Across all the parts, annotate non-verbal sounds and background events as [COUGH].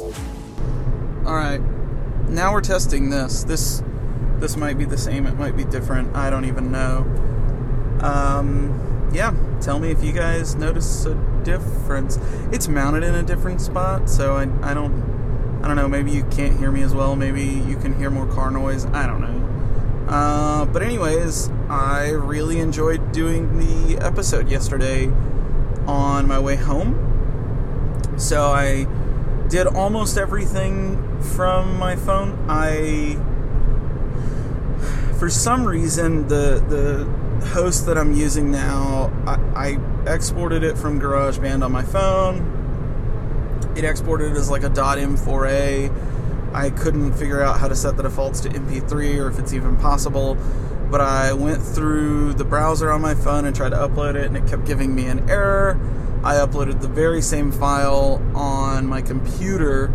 All right, now we're testing this. This this might be the same. It might be different. I don't even know. Um, yeah, tell me if you guys notice a difference. It's mounted in a different spot, so I I don't I don't know. Maybe you can't hear me as well. Maybe you can hear more car noise. I don't know. Uh, but anyways, I really enjoyed doing the episode yesterday on my way home. So I did almost everything from my phone. I for some reason the the host that I'm using now, I, I exported it from GarageBand on my phone. It exported as like a .m4a. I couldn't figure out how to set the defaults to MP3 or if it's even possible. But I went through the browser on my phone and tried to upload it, and it kept giving me an error. I uploaded the very same file on my computer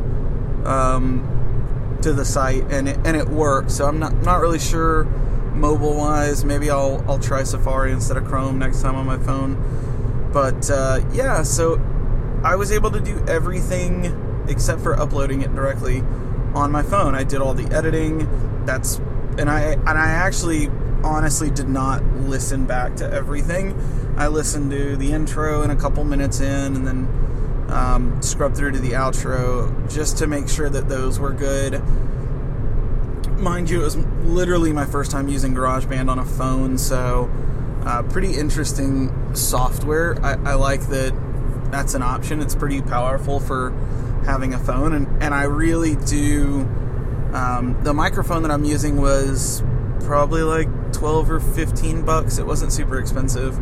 um, to the site, and it, and it worked. So I'm not not really sure mobile wise. Maybe I'll I'll try Safari instead of Chrome next time on my phone. But uh, yeah, so I was able to do everything except for uploading it directly on my phone. I did all the editing. That's and I and I actually honestly did not listen back to everything. I listened to the intro and a couple minutes in, and then um, scrubbed through to the outro just to make sure that those were good. Mind you, it was literally my first time using GarageBand on a phone, so uh, pretty interesting software. I, I like that that's an option. It's pretty powerful for having a phone, and, and I really do. Um, the microphone that I'm using was probably like 12 or 15 bucks. It wasn't super expensive.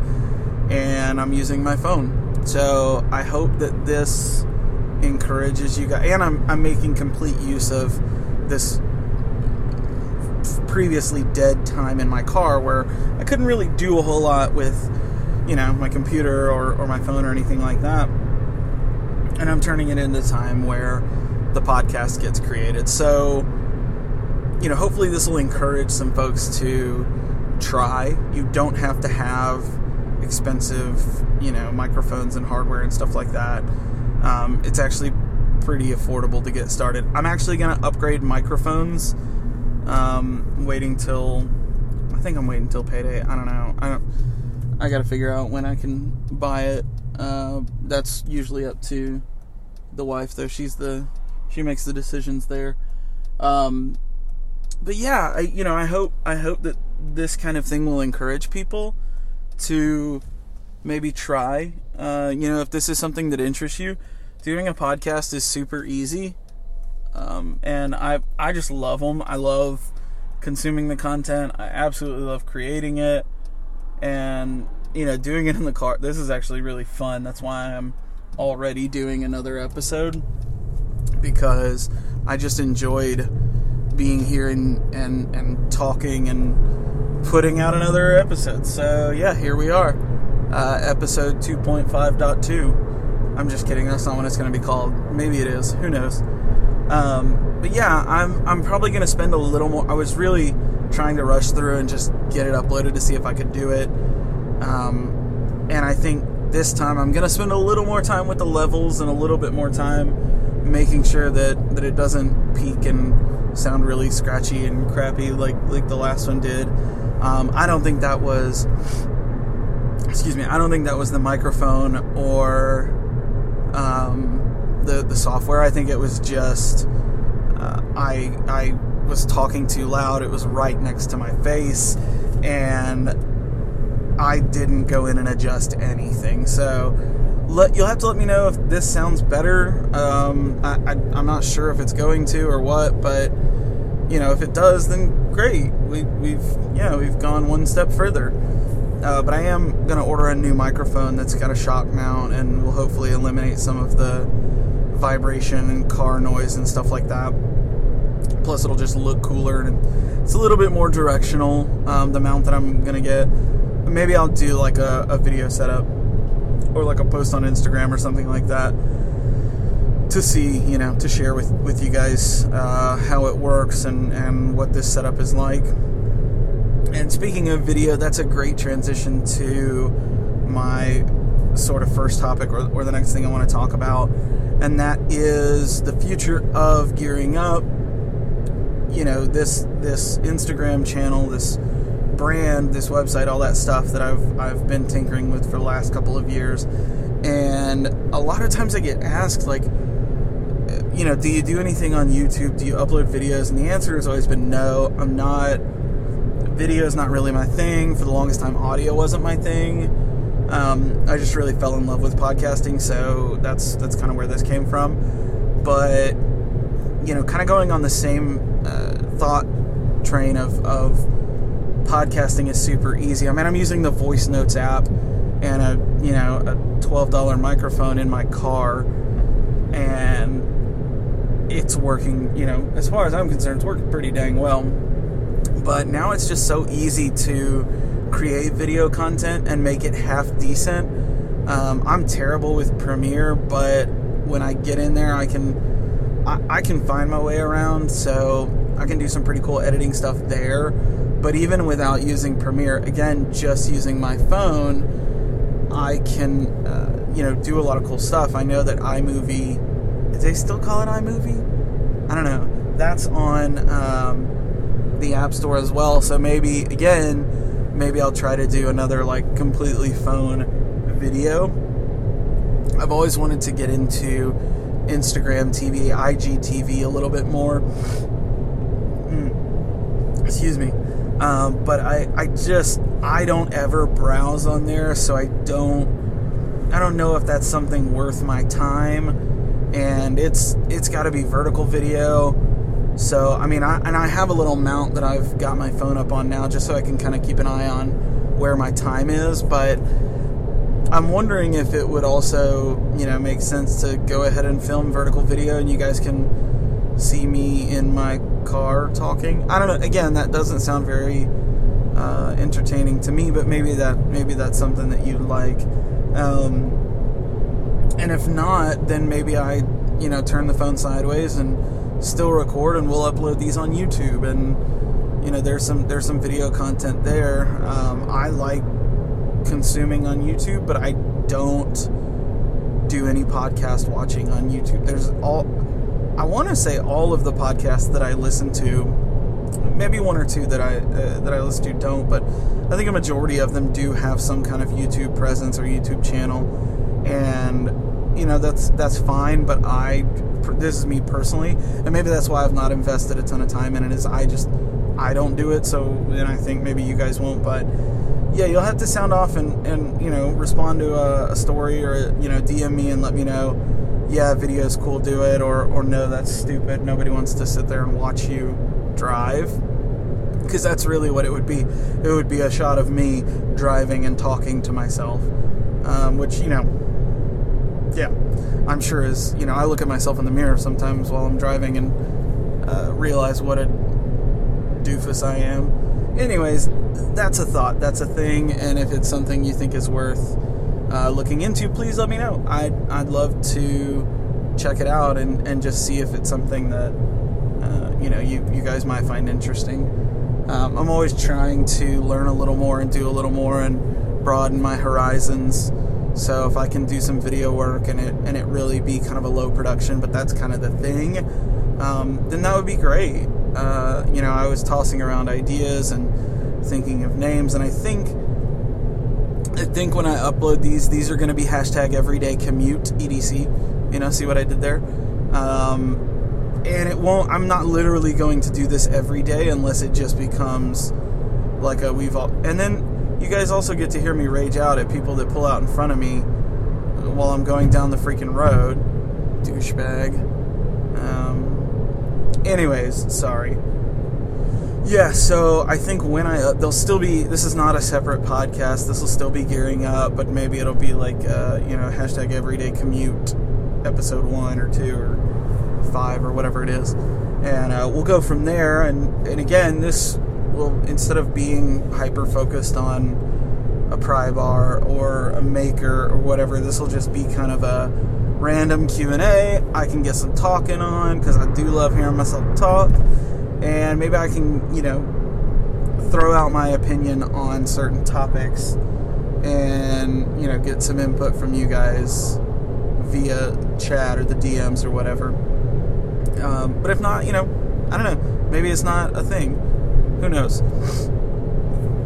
And I'm using my phone. So I hope that this encourages you guys. And I'm, I'm making complete use of this previously dead time in my car where I couldn't really do a whole lot with, you know, my computer or, or my phone or anything like that. And I'm turning it into time where the podcast gets created. So you know, hopefully this will encourage some folks to try. You don't have to have expensive, you know, microphones and hardware and stuff like that. Um, it's actually pretty affordable to get started. I'm actually going to upgrade microphones. Um, waiting till I think I'm waiting till payday. I don't know. I don't. I got to figure out when I can buy it. Uh, that's usually up to the wife, though. She's the she makes the decisions there. Um, but yeah, I you know I hope I hope that this kind of thing will encourage people to maybe try. Uh, you know, if this is something that interests you, doing a podcast is super easy, um, and I I just love them. I love consuming the content. I absolutely love creating it, and you know, doing it in the car. This is actually really fun. That's why I'm already doing another episode because I just enjoyed being here and, and, and talking and putting out another episode. So, yeah, here we are. Uh, episode 2.5.2. I'm just kidding. That's not what it's going to be called. Maybe it is. Who knows? Um, but yeah, I'm, I'm probably going to spend a little more. I was really trying to rush through and just get it uploaded to see if I could do it. Um, and I think this time I'm going to spend a little more time with the levels and a little bit more time making sure that, that it doesn't peak and sound really scratchy and crappy like like the last one did. Um, I don't think that was. Excuse me. I don't think that was the microphone or um, the the software. I think it was just uh, I I was talking too loud. It was right next to my face, and I didn't go in and adjust anything. So let, you'll have to let me know if this sounds better. Um, I, I, I'm not sure if it's going to or what, but you know, if it does, then great. We, we've yeah, we've gone one step further. Uh, but I am gonna order a new microphone that's got a shock mount and will hopefully eliminate some of the vibration and car noise and stuff like that. Plus, it'll just look cooler and it's a little bit more directional. Um, the mount that I'm gonna get. Maybe I'll do like a, a video setup or like a post on Instagram or something like that to see, you know, to share with, with you guys uh, how it works and, and what this setup is like. And speaking of video, that's a great transition to my sort of first topic or, or the next thing I want to talk about, and that is the future of gearing up. You know, this this Instagram channel, this brand, this website, all that stuff that I've I've been tinkering with for the last couple of years, and a lot of times I get asked like, you know, do you do anything on YouTube? Do you upload videos? And the answer has always been no. I'm not. Video is not really my thing. For the longest time, audio wasn't my thing. Um, I just really fell in love with podcasting, so that's that's kind of where this came from. But you know, kind of going on the same uh, thought train of of podcasting is super easy. I mean, I'm using the Voice Notes app and a you know a twelve dollar microphone in my car, and it's working. You know, as far as I'm concerned, it's working pretty dang well. But now it's just so easy to create video content and make it half decent. Um, I'm terrible with Premiere, but when I get in there, I can I, I can find my way around. So I can do some pretty cool editing stuff there. But even without using Premiere, again, just using my phone, I can uh, you know do a lot of cool stuff. I know that iMovie, do they still call it iMovie? I don't know. That's on um, the App Store as well. So maybe again maybe I'll try to do another like completely phone video. I've always wanted to get into Instagram TV, IGTV a little bit more. Mm. Excuse me. Um, but I, I just I don't ever browse on there, so I don't I don't know if that's something worth my time. And it's it's got to be vertical video so, I mean, I, and I have a little mount that I've got my phone up on now just so I can kind of keep an eye on where my time is. But I'm wondering if it would also, you know, make sense to go ahead and film vertical video and you guys can see me in my car talking. I don't know. Again, that doesn't sound very uh, entertaining to me, but maybe that maybe that's something that you'd like. Um, and if not, then maybe I, you know, turn the phone sideways and still record and we'll upload these on YouTube and you know there's some there's some video content there um, I like consuming on YouTube but I don't do any podcast watching on YouTube there's all I want to say all of the podcasts that I listen to maybe one or two that I uh, that I listen to don't but I think a majority of them do have some kind of YouTube presence or YouTube channel and you know that's that's fine but I this is me personally, and maybe that's why I've not invested a ton of time in it. Is I just I don't do it, so and I think maybe you guys won't, but yeah, you'll have to sound off and and you know respond to a, a story or you know DM me and let me know. Yeah, video is cool, do it, or or no, that's stupid. Nobody wants to sit there and watch you drive because that's really what it would be. It would be a shot of me driving and talking to myself, um, which you know yeah, I'm sure is, you know, I look at myself in the mirror sometimes while I'm driving and uh, realize what a doofus I am. Anyways, that's a thought, that's a thing, and if it's something you think is worth uh, looking into, please let me know. I'd, I'd love to check it out and, and just see if it's something that, uh, you know, you, you guys might find interesting. Um, I'm always trying to learn a little more and do a little more and broaden my horizons. So if I can do some video work and it and it really be kind of a low production, but that's kind of the thing, um, then that would be great. Uh, you know, I was tossing around ideas and thinking of names, and I think I think when I upload these, these are going to be hashtag everyday commute EDC. You know, see what I did there? Um, and it won't. I'm not literally going to do this every day unless it just becomes like a we've all. And then you guys also get to hear me rage out at people that pull out in front of me while I'm going down the freaking road. Douchebag. Um, anyways, sorry. Yeah, so I think when I uh, they'll still be. This is not a separate podcast. This will still be gearing up, but maybe it'll be like uh, you know hashtag Everyday Commute, episode one or two or five or whatever it is, and uh, we'll go from there. And and again, this will instead of being hyper focused on a pry bar or a maker or whatever, this will just be kind of a random Q&A. I can get some talking on because I do love hearing myself talk. And maybe I can, you know, throw out my opinion on certain topics and you know get some input from you guys via chat or the DMs or whatever. Um, but if not, you know, I don't know. Maybe it's not a thing. Who knows?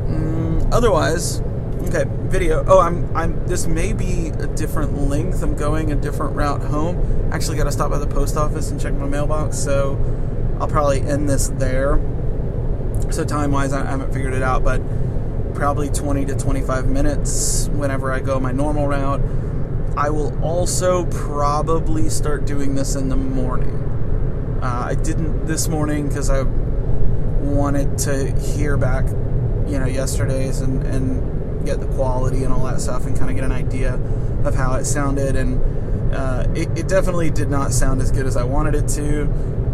Mm, otherwise, okay, video. Oh, I'm I'm. This may be a different length. I'm going a different route home. Actually, got to stop by the post office and check my mailbox. So I'll probably end this there. So time wise, I haven't figured it out, but probably 20 to 25 minutes whenever I go my normal route. I will also probably start doing this in the morning. Uh, I didn't this morning because I wanted to hear back, you know, yesterday's and, and get the quality and all that stuff and kind of get an idea of how it sounded. And uh, it, it definitely did not sound as good as I wanted it to,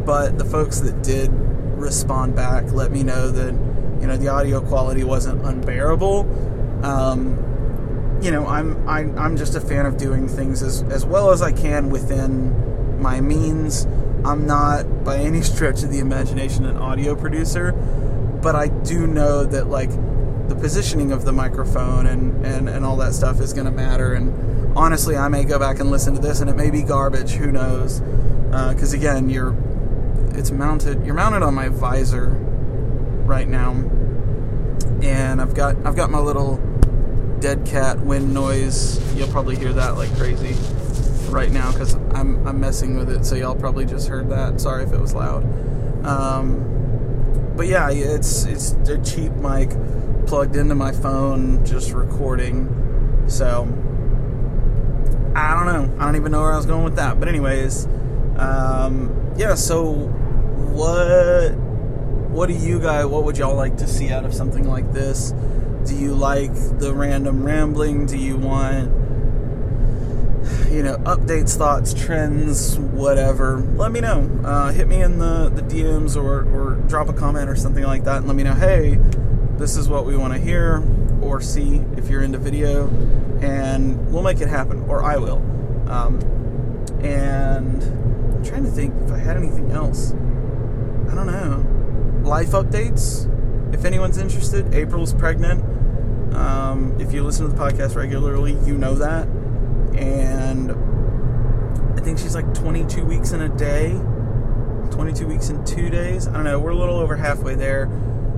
but the folks that did respond back let me know that, you know, the audio quality wasn't unbearable. Um, you know, I'm, I'm I'm just a fan of doing things as, as well as I can within my means. I'm not by any stretch of the imagination an audio producer, but I do know that like the positioning of the microphone and, and, and all that stuff is going to matter. And honestly, I may go back and listen to this, and it may be garbage. Who knows? Because uh, again, you're it's mounted. You're mounted on my visor right now, and I've got I've got my little dead cat wind noise. You'll probably hear that like crazy right now because I'm, I'm messing with it, so y'all probably just heard that. Sorry if it was loud. Um, but yeah, it's it's a cheap mic plugged into my phone, just recording. So I don't know. I don't even know where I was going with that. But anyways, um, yeah. So what what do you guys? What would y'all like to see out of something like this? Do you like the random rambling? Do you want you know, updates, thoughts, trends, whatever, let me know. Uh, hit me in the, the DMs or, or drop a comment or something like that and let me know, hey, this is what we want to hear or see if you're into video, and we'll make it happen, or I will. Um, and I'm trying to think if I had anything else. I don't know. Life updates, if anyone's interested. April's pregnant. Um, if you listen to the podcast regularly, you know that and I think she's like 22 weeks in a day, 22 weeks in two days. I don't know. We're a little over halfway there.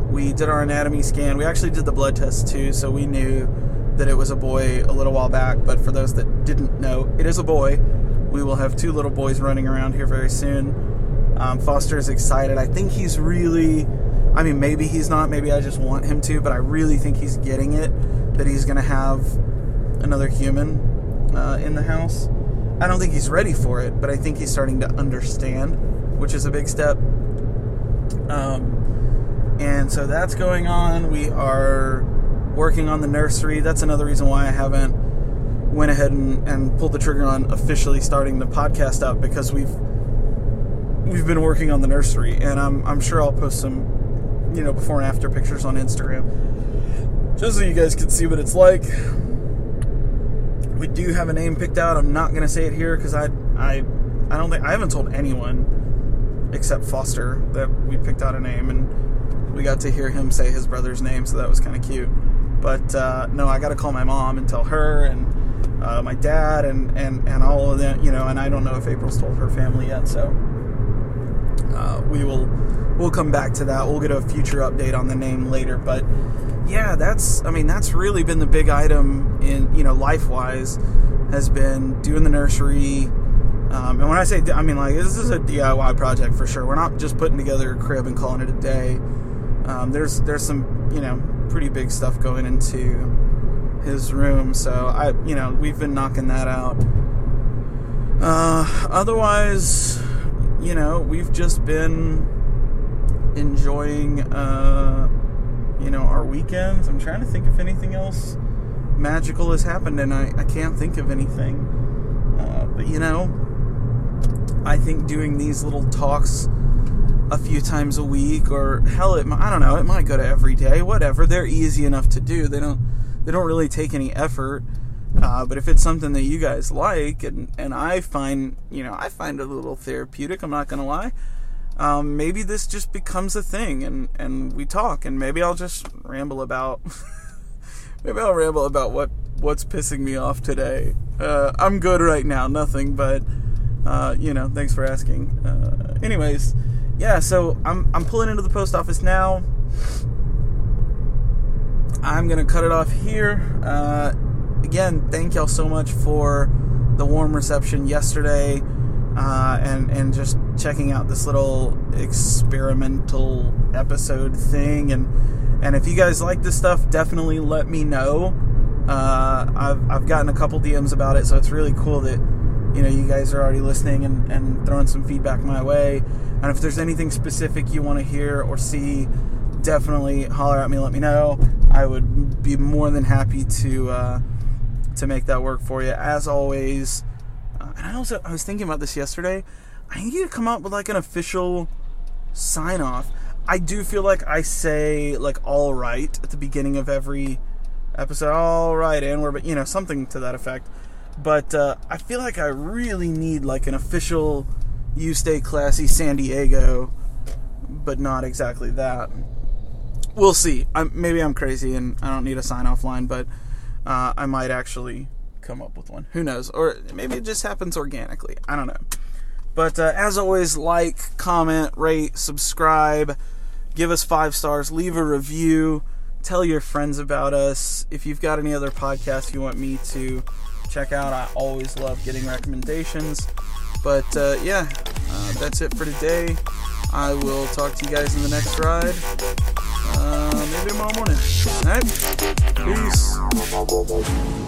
We did our anatomy scan. We actually did the blood test too, so we knew that it was a boy a little while back. But for those that didn't know, it is a boy. We will have two little boys running around here very soon. Um, Foster is excited. I think he's really. I mean, maybe he's not. Maybe I just want him to, but I really think he's getting it. That he's going to have another human uh, in the house. I don't think he's ready for it, but I think he's starting to understand, which is a big step. Um, and so that's going on. We are working on the nursery. That's another reason why I haven't went ahead and, and pulled the trigger on officially starting the podcast up because we've we've been working on the nursery, and I'm I'm sure I'll post some you know before and after pictures on Instagram just so you guys can see what it's like we do have a name picked out. I'm not gonna say it here because I I I don't think I haven't told anyone except Foster that we picked out a name, and we got to hear him say his brother's name, so that was kind of cute. But uh, no, I got to call my mom and tell her and uh, my dad and and and all of them, you know. And I don't know if April's told her family yet, so uh, we will we'll come back to that. We'll get a future update on the name later, but yeah, that's I mean that's really been the big item in you know life wise has been doing the nursery. Um, and when I say I mean like this is a DIY project for sure. We're not just putting together a crib and calling it a day. Um, there's there's some you know pretty big stuff going into his room, so I you know we've been knocking that out. Uh, otherwise, you know we've just been enjoying. Uh, you know, our weekends. I'm trying to think if anything else magical has happened, and I, I can't think of anything. Uh, but, you know, I think doing these little talks a few times a week, or hell, it, I don't know, it might go to every day, whatever. They're easy enough to do. They don't, they don't really take any effort. Uh, but if it's something that you guys like, and, and I find, you know, I find it a little therapeutic, I'm not going to lie um, maybe this just becomes a thing and, and we talk and maybe I'll just ramble about [LAUGHS] maybe I'll ramble about what what's pissing me off today. Uh, I'm good right now, nothing, but uh, you know, thanks for asking. Uh, anyways, yeah, so I'm I'm pulling into the post office now. I'm gonna cut it off here. Again, thank y'all so much for the warm reception yesterday, uh, and and just checking out this little experimental episode thing. And and if you guys like this stuff, definitely let me know. Uh, I've I've gotten a couple DMs about it, so it's really cool that you know you guys are already listening and, and throwing some feedback my way. And if there's anything specific you want to hear or see, definitely holler at me. Let me know. I would be more than happy to uh, to make that work for you. As always, uh, and I also I was thinking about this yesterday. I need to come up with like an official sign off. I do feel like I say like all right at the beginning of every episode. All right, and we're but you know something to that effect. But uh, I feel like I really need like an official "You Stay Classy San Diego," but not exactly that. We'll see. I'm, maybe I'm crazy and I don't need a sign off line, but uh, I might actually come up with one. Who knows? Or maybe it just happens organically. I don't know. But uh, as always, like, comment, rate, subscribe, give us five stars, leave a review, tell your friends about us. If you've got any other podcasts you want me to check out, I always love getting recommendations. But uh, yeah, uh, that's it for today. I will talk to you guys in the next ride. Uh, maybe tomorrow morning. Alright? Peace.